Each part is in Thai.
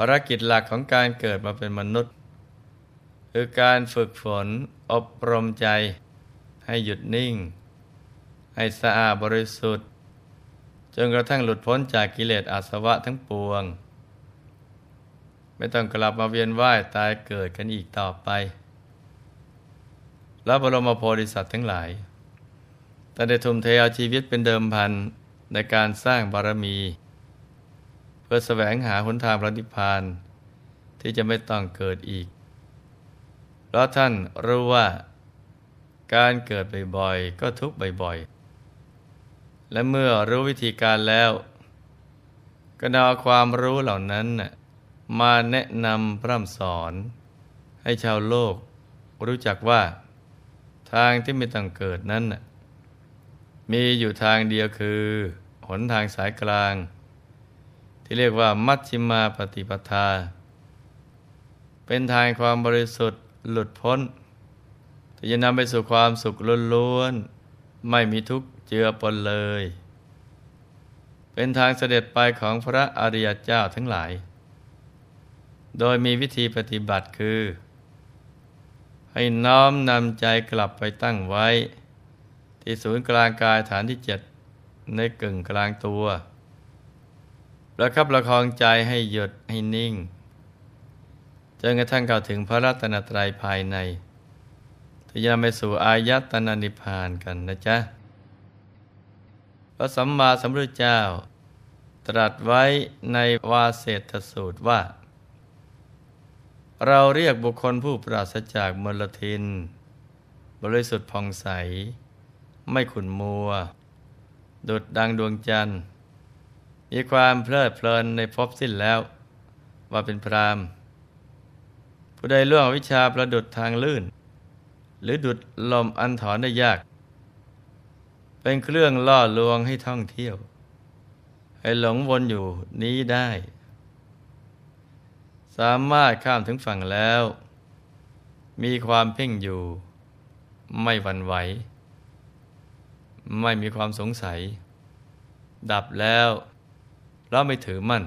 ภารกิจหลักของการเกิดมาเป็นมนุษย์ คือการฝึกฝนอบรมใจ ให้หยุดนิ่ง ให้สะอาดบริสุทธิ์ จนกระทั่งหลุดพ้นจากกิเลสอาสวะทั้งปวง ไม่ต้องกลับมาเวียนว่ายตายเกิดกันอีกต่อไปและบรมโพธิสัตว์ทั้งหลายแต่ได้ทุ่มเทเอาชีวิตเป็นเดิมพันในการสร้างบารมี พื่อแสวงหาหนทางพระนิพพานที่จะไม่ต้องเกิดอีก เพราะท่านรู้ว่าการเกิดบ่อยๆก็ทุกข์บ่อยๆ และเมื่อรู้วิธีการแล้ว ก็นำความรู้เหล่านั้นมาแนะนำพร่ำสอน ให้ชาวโลกรู้จักว่า ทางที่ไม่ต้องเกิดนั้น มีอยู่ทางเดียวคือ หนทางสายกลาง ที่เรียกว่ามัชฌิมาปฏิปทา เป็นทางความบริสุทธิ์หลุดพ้นที่จะนำไปสู่ความสุขล้วนๆไม่มีทุกข์เจือปนเลย เป็นทางเสด็จไปของพระอริยเจ้าทั้งหลาย โดยมีวิธีปฏิบัติคือ ให้น้อมนำใจกลับไปตั้งไว้ ที่ศูนย์กลางกายฐานที่เจ็ดในกึ่งกลางตัว ประคับประคองใจให้หยุดให้นิ่ง จนกระทั่งเข้าถึงพระรัตนตรัยภายในที่จะไปสู่อายตนะนิพพานกันนะจ๊ะ พระสัมมาสัมพุทธเจ้า ตรัสไว้ในวาเศธสูตรว่า เราเรียกบุคคลผู้ปราศจากมลทิน บริสุทธิ์ผ่องใส ไม่ขุนมัว ดุดดังดวงจันทร์ มีความเพลิดเพลินในภพสิ้นแล้ว ว่าเป็นพรามผู้ใดล่วงวิชาประดุดทางลื่น หรือดุดลมอันถอนได้ยาก เป็นเครื่องล่อลวงให้ท่องเที่ยว ให้หลงวนอยู่นี้ได้ สามารถข้ามถึงฝั่งแล้ว มีความเพ่งอยู่ ไม่หวั่นไหว ไม่มีความสงสัย ดับแล้ว เราไม่ถือมั่น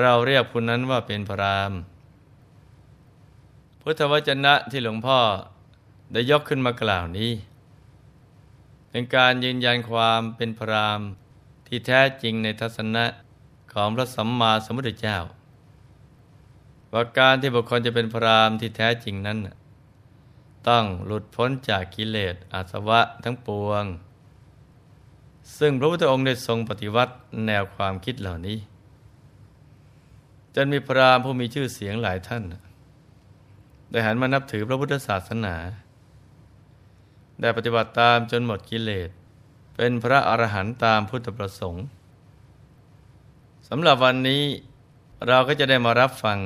เราเรียกผู้นั้นว่าเป็นพรามพุทธวจนะที่หลวงพ่อได้ยกขึ้นมากล่าวนี้ เป็นการยืนยันความเป็นพรามที่แท้จริงในทัศนะของพระสัมมาสัมพุทธเจ้า ว่าการที่บุคคลจะเป็นพรามที่แท้จริงนั้น ต้องหลุดพ้นจากกิเลสอาสวะทั้งปวง ซึ่งพระพุทธองค์ได้ทรงปฏิวัติแนวความคิดเหล่านี้ จนมีพระามผู้มีชื่อเสียงหลายท่าน ได้หันมานับถือพระพุทธศาสนา ได้ปฏิบัติตามจนหมดกิเลส เป็นพระอรหันต์ตามพุทธประสงค์สำหรับวันนี้เราก็จะได้มารับฟัง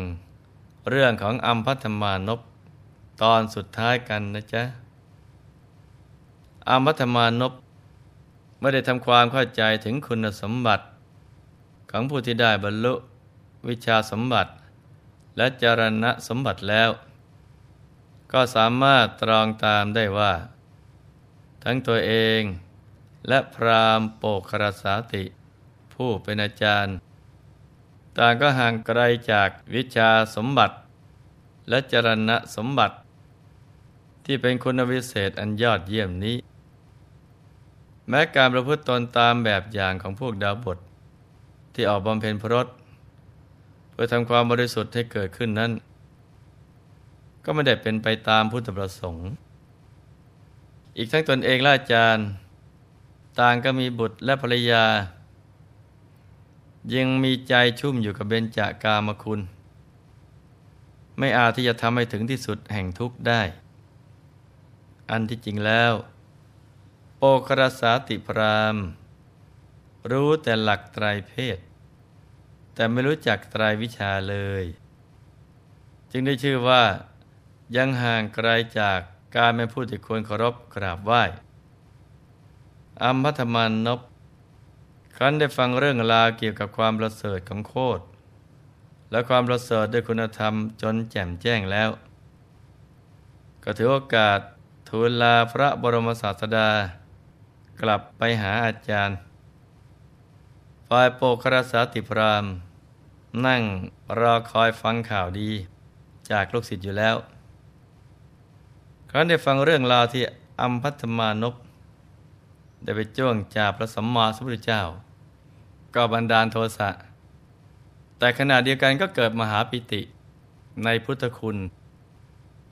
เรื่องของอัมพัธมานพตอนสุดท้ายกันนะจ๊ะอามัธมานพ ไม่ได้ทำความเข้าใจถึงคุณสมบัติ ของผู้ที่ได้บรรลุวิชาสมบัติ และจรณะสมบัติแล้ว ก็สามารถตรองตามได้ว่า ทั้งตัวเองและพรามโปกครสาติ ผู้เป็นอาจารย์ ต่างก็ห่างไกลจากวิชาสมบัติ และจรณะสมบัติ ที่เป็นคุณวิเศษอันยอดเยี่ยมนี้ แม้การประพฤติตนตามแบบอย่างของพวกดาวบทที่ออกบำเพ็ญพรตเพื่อทำความบริสุทธิ์ให้เกิดขึ้นนั้น ก็ไม่ได้เป็นไปตามพุทธประสงค์ อีกทั้งตนเองและอาจารย์ ต่างก็มีบุตรและภรรยา ยังมีใจชุ่มอยู่กับเบญจากามคุณ ไม่อาจที่จะทำให้ถึงที่สุดแห่งทุกข์ได้ อันที่จริงแล้ว ปครสาติพรามรู้แต่หลักไตรเพศ แต่ไม่รู้จักไตรวิชาเลย จึงได้ชื่อว่ายังห่างไกลจากการเป็นผู้ที่ควรเคารพกราบไหว้อัมพัธมานนบครั้นได้ฟังเรื่องราวเกี่ยวกับความประเสริฐของโคตรและความประเสริฐด้วยคุณธรรมจนแจ่มแจ้งแล้ว ก็ถือโอกาสทูลลาพระบรมศาสดา กลับไปหาอาจารย์ ฝ่ายโปครสาติพรามนั่งรอคอยฟังข่าวดีจากลูกศิษย์อยู่แล้ว ครั้นได้ฟังเรื่องราวที่อัมพัตมานพได้ไปจ้วงจับพระสัมมาสัมพุทธเจ้า ก็บันดาลโทสะ แต่ขณะเดียวกันก็เกิดมหาปิติในพุทธคุณ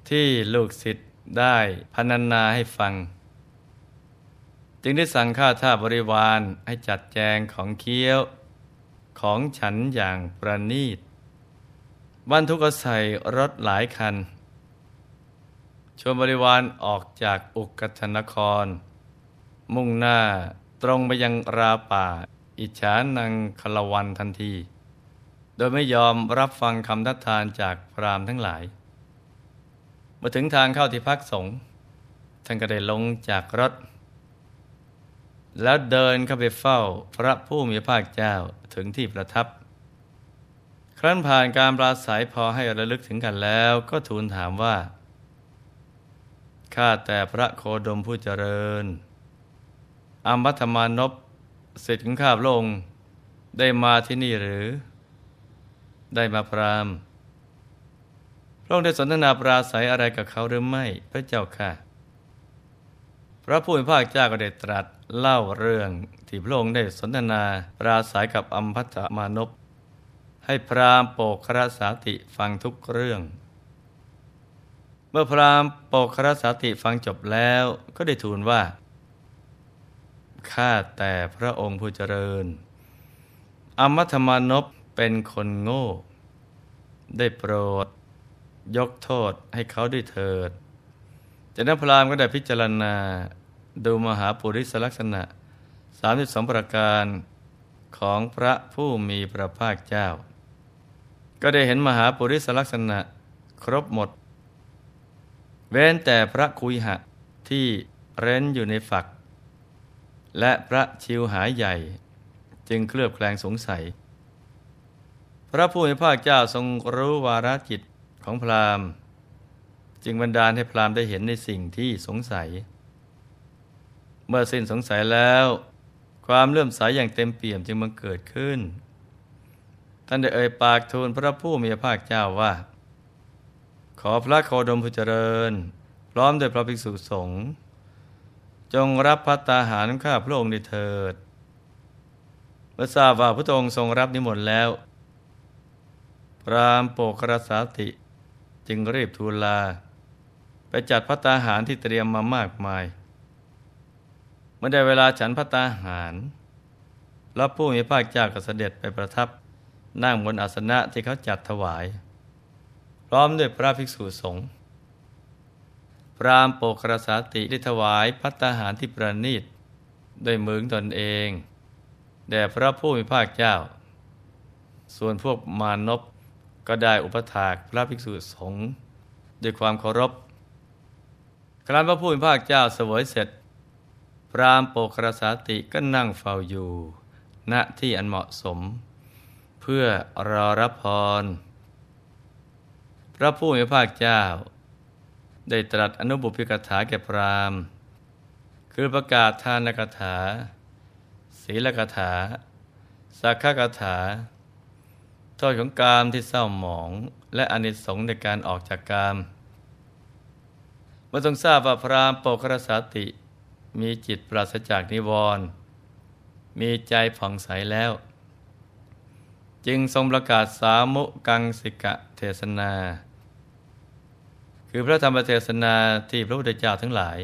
ที่ลูกศิษย์ได้พนันนาให้ฟัง จึงได้สั่งข้าท่าบริวารให้จัดแจงของเคี้ยว ของฉันอย่างประณีตบรรทุกใส่รถหลายคัน ชวนบริวารออกจากอุกธนคร มุ่งหน้าตรงไปยังราป่า อิจฉานังคลวันทันที โดยไม่ยอมรับฟังคำทัดทานจากพรามทั้งหลายเมื่อถึงทางเข้าที่พักสงฆ์ท่านก็ได้ลงจากรถ แล้วเดินเข้าไปเฝ้าพระผู้มีพระเจ้าถึงที่ประทับ ครั้นผ่านการปราศัยพอให้ระลึกถึงกันแล้วก็ทูลถามว่า ข้าแต่พระโคดมผู้เจริญอัมพัธมานพเสร็จของข้าพระองค์ได้มาที่นี่หรือ ได้มาพรามพระองค์ได้สนทนาปราศัยอะไรกับเขาหรือไม่พระเจ้าค่ะ พระผู้เป็นพระเจ้าก็ได้ตรัส เล่าเรื่องที่พระองค์ได้สนทนาปราศัยกับอัมพัตมานพให้พรามโปกครสาติฟังทุกเรื่อง เมื่อพรามโปกครสาติฟังจบแล้วก็ได้ทูลว่าข้าแต่พระองค์ผู้เจริญอมัธมานพเป็นคนโง่ ได้โปรด ยกโทษให้เขาด้วยเถิดจากนั้นพรามก็ได้พิจารณา ดูมหาปุริสลักษณะ 32 ประการของพระผู้มีพระภาคเจ้า ก็ได้เห็นมหาปุริสลักษณะครบหมด เว้นแต่พระคุยหะที่เร้นอยู่ในฝัก และพระชิวหายใหญ่จึงเคลือบแคลงสงสัย พระผู้มีพระเจ้าทรงรู้วาระจิตของพราหมณ์ จึงบันดาลให้พราหมณ์ได้เห็นในสิ่งที่สงสัย เมื่อสิ้นสงสัยแล้ว ความเลื่อมใสยอย่างเต็มเปี่ยมจึงบังเกิดขึ้น ท่านได้เอ่ยปากทูลพระผู้มีพระภาคเจ้าว่า ขอพระโคดมผู้เจริญ พร้อมด้วยพระภิกษุสงฆ์จงรับพัตตาหารข้าพระองค์ได้เถิดเมื่อทราบว่าพระองค์ทรงรับนิมนต์แล้ว พรามโปกรสาติ จึงรีบทูลลา ไปจัดพัตตาหารที่เตรียมมามากมาย เมื่อได้เวลาฉันพระตาหารพระผู้มีพระเจ้าก็เสด็จไปประทับนั่งบนอาสนะที่เขาจัดถวาย พร้อมด้วยพระภิกษุสงฆ์พรามโปกรสาติได้ถวายพัตาหารที่ประณีตด้วยมือตนเองแด่พระผู้มีพระเจ้า ส่วนพวกมานพก็ได้อุปถากพระภิกษุสงฆ์ด้วยความเคารพครั้นพระผู้มีพระเจ้าเสวยเสร็จ พรามโปกรสาติก็นั่งเฝ้าอยู่ ณที่อันเหมาะสม เพื่อรอรับพร พระผู้มีพระเจ้า ได้ตรัสอนุบุพิกถาแก่พรามคือประกาศทานกถา ศีลกถา สักขกถา โทษของกามที่เศร้าหมอง และอนิสงส์ในการออกจากกามเมื่อทรงทราบว่าพรามโปกรสาติ มีจิตปราศจากนิวรณ์มีใจผ่องใสแล้ว จึงทรงประกาศสามุกังสิกะเทศนา คือพระธรรมเทศนาที่พระพุทธเจ้าทั้งหลาย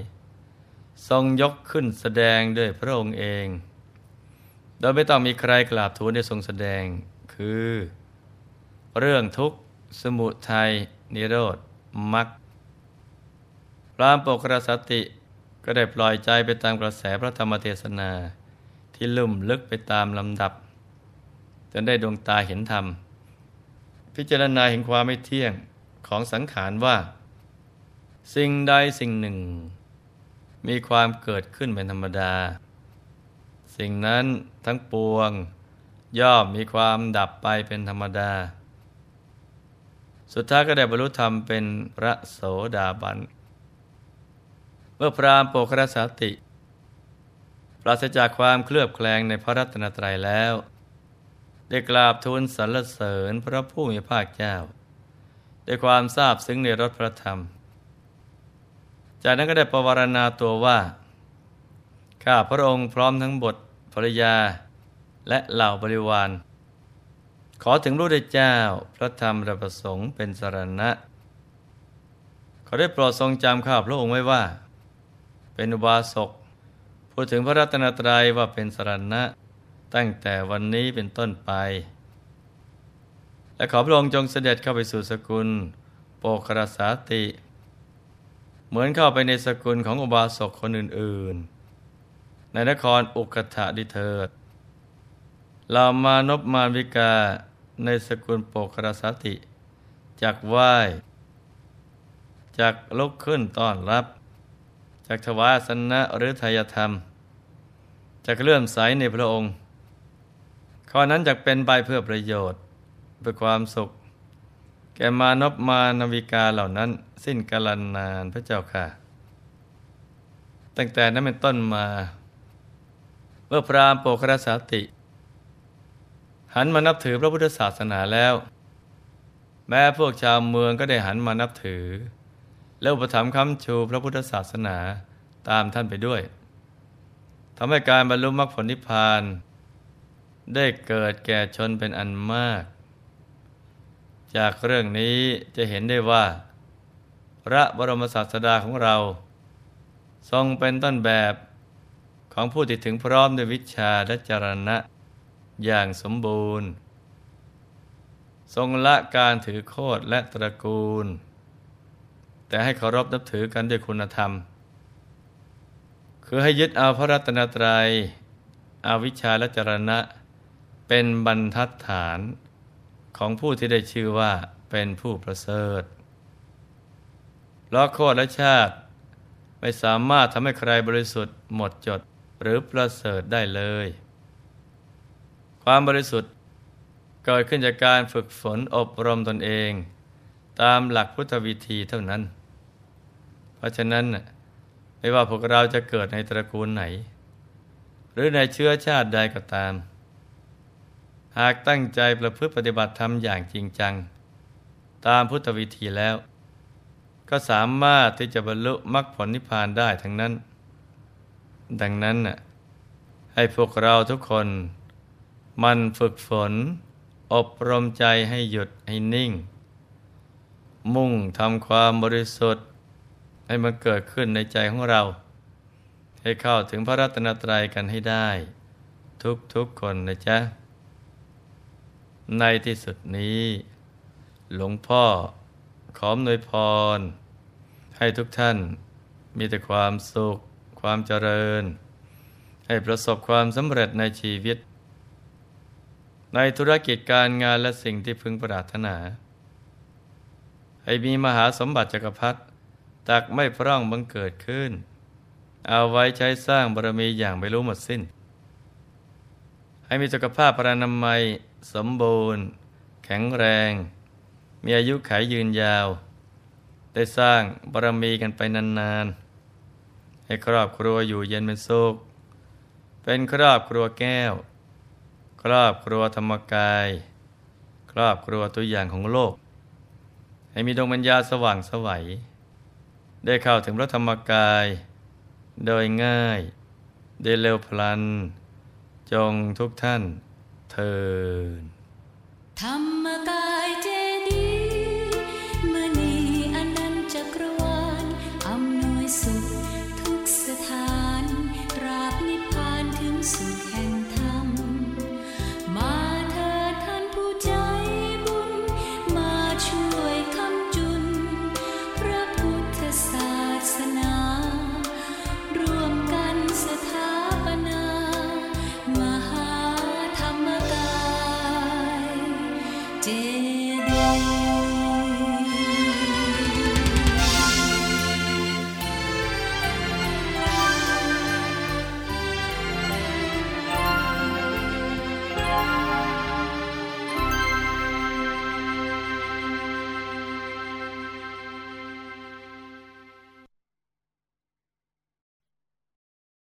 ทรงยกขึ้นแสดงด้วยพระองค์เอง โดยไม่ต้องมีใครกราบทูลได้ทรงแสดง คือ เรื่องทุกข์สมุทัยนิโรธมรรคพรามปกรสติ ก็ได้ปล่อยใจไปตามกระแสพระธรรมเทศนา ที่ลุ่มลึกไปตามลำดับ จนได้ดวงตาเห็นธรรม พิจารณาเห็นความไม่เที่ยงของสังขารว่า สิ่งใดสิ่งหนึ่ง มีความเกิดขึ้นเป็นธรรมดา สิ่งนั้นทั้งปวง ย่อมมีความดับไปเป็นธรรมดา สุดท้ายก็ได้บรรลุธรรมเป็นพระโสดาบัน เมื่อพรามโปกรสาติปราศจากความเคลือบแคลงในพระรัตนตรัยแล้ว ได้กราบทูลสรรเสริญพระผู้มีภาคเจ้าด้วยความทราบซึ้งในรสพระธรรม จากนั้นก็ได้ประวารณาตัวว่าข้าพระองค์พร้อมทั้งบทภรยาและเหล่าบริวาร ขอถึงรู้ได้เจ้าพระธรรมระประสงค์เป็นสรณะ ขอได้โปรดทรงจำข้าพระองค์ไว้ว่า เป็นอุบาสก พูดถึงพระรัตนตรัยว่าเป็นสรณะ ตั้งแต่วันนี้เป็นต้นไป และขอพระองค์จงเสด็จเข้าไปสู่สกุล โปกรสาติ เหมือนเข้าไปในสกุลของอุบาสกคนอื่น ๆ ในนครอุกถะดิเถิดเรามานพมาวิกาในสกุลโปกรสาติ จากไหว้จากลุกขึ้นต้อนรับ จากถวาสนะหรือทายธรรมจากเลื่อมใสในพระองค์ ข้อนั้นจะเป็นไปเพื่อประโยชน์ เพื่อความสุข แก่มานพมานวิกาเหล่านั้น สิ้นกาลนานพระเจ้าค่ะ ตั้งแต่นั้นเป็นต้นมา เมื่อพรามโปครสาติ หันมานับถือพระพุทธศาสนาแล้ว แม้พวกชาวเมืองก็ได้หันมานับถือ แล้วอุปถัมภ์คำชูพระพุทธศาสนาตามท่านไปด้วยทำให้การบรรลุมรรคผลนิพพาน ได้เกิดแก่ชนเป็นอันมาก จากเรื่องนี้จะเห็นได้ว่า พระบรมศาสดาของเรา ทรงเป็นต้นแบบของผู้ที่ถึงพร้อมด้วยวิชาและจรณะอย่างสมบูรณ์ ทรงละการถือโคดและตระกูล แต่ให้เคารพนับถือกันด้วยคุณธรรม คือให้ยึดเอาพระรัตนตรยัยอาวิชชาและจรณะ เป็นบรรทัดฐานของผู้ที่ได้ชื่อว่าเป็นผู้ประเสริฐเพราะโคตรและชาติ ไม่สามารถทำให้ใครบริสุทธิ์หมดจดหรือประเสริฐได้เลย ความบริสุทธิ์เกิดขึ้นจากการฝึกฝนอบรมตนเอง ตามหลักพุทธวิธีเท่านั้น ราะฉะนั้นไม่ว่าพวกเราจะเกิดในตระกูลไหน หรือในเชื้อชาติใดก็ตาม หากตั้งใจประพฤติปฏิบัติธรรมอย่างจริงจัง ตามพุทธวิธีแล้ว ก็สามารถที่จะบรรลุมรรคผลนิพพานได้ทั้งนั้น ดังนั้นน่ะให้พวกเราทุกคนมันฝึกฝน อบรมใจให้หยุดให้นิ่ง มุ่งทำความบริสุทธิ์ ให้มันเกิดขึ้นในใจของเรา ให้เข้าถึงพระรัตนตรัยกันให้ได้ ทุกๆคนนะจ๊ะ ในที่สุดนี้ หลวงพ่อขอมนวยพร ให้ทุกท่านมีแต่ความสุข ความเจริญ ให้ประสบความสำเร็จในชีวิต ในธุรกิจการงานและสิ่งที่พึงปรารถนา ให้มีมหาสมบัติจักรพรรดิ ตักไม่พร่องบังเกิดขึ้น เอาไว้ใช้สร้างบารมีอย่างไม่รู้หมดสิ้น ให้มีสุขภาพพรานามัย สมบูรณ์ แข็งแรง มีอายุขายยืนยาว ได้สร้างบารมีกันไปนานๆ ให้ครอบครัวอยู่เย็นเป็นสุขเป็นครอบครัวแก้ว ครอบครัวธรรมกาย ครอบครัวตัวอย่างของโลก ให้มีดวงปัญญาสว่างสวัย ได้เข้าถึงพระธรรมกาย โดยง่าย ได้เร็วพลัน จงทุกท่านเทินธรรมกายเจ